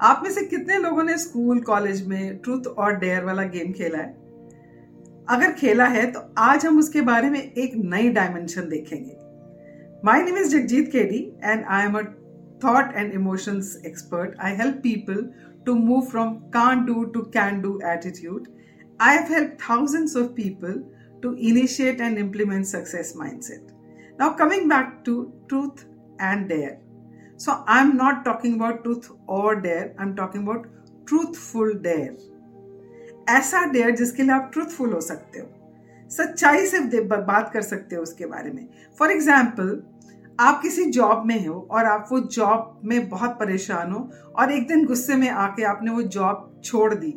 आप में से कितने लोगों ने स्कूल, कॉलेज में ट्रूथ और डेयर वाला गेम खेला है अगर खेला है तो आज हम उसके बारे में एक नई डायमेंशन देखेंगे my name is Jagjit KD and I am a thought and emotions expert I help people to move from can't do to can do attitude I have help thousands of people to initiate and implement success mindset. Now coming back to truth and dare. So I'm not talking about truth or dare, I'm talking about truthful dare. ऐसा dare जिसके लिए आप truthful हो सकते हो। सच्चाई से बात कर सकते हो उसके बारे में। फॉर एग्ज़ाम्पल आप किसी जॉब में हो और आप वो जॉब में बहुत परेशान हो और एक दिन गुस्से में आके आपने वो जॉब छोड़ दी।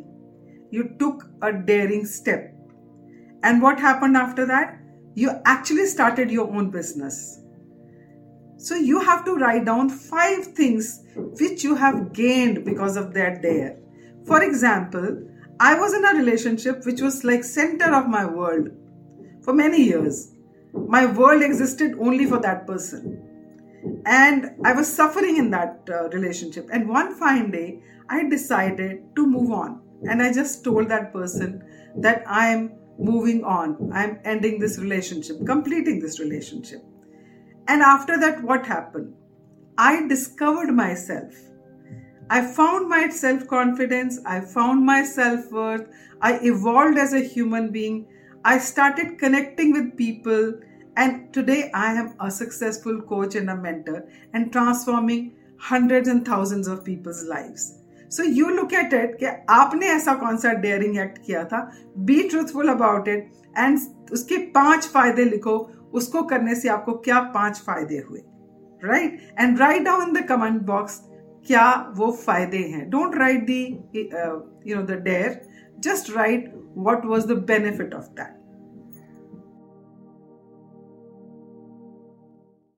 You took a daring step and what happen after that you actually started your own business So you have to write down five things which you have gained because of that dare. For example, I was in a relationship which was like center of my world for many years. My world existed only for that person. And I was suffering in that uh, relationship. And one fine day, I decided to move on. And I just told that person that I am moving on. I'm ending this relationship, completing this relationship. And after that, what happened? I discovered myself. I found my self confidence. I found my self worth. I evolved as a human being. I started connecting with people. And today I am a successful coach and a mentor and transforming hundreds and thousands of people's lives. So you look at it कि आपने ऐसा कौन सा dairying act किया था be truthful about it and उसके पांच फायदे लिखो उसको करने से आपको क्या पाँच फ़ायदे हुए? Write and write down the comment box क्या वो फ़ायदे हैं। Don't write the you know the dare just write what was the benefit of that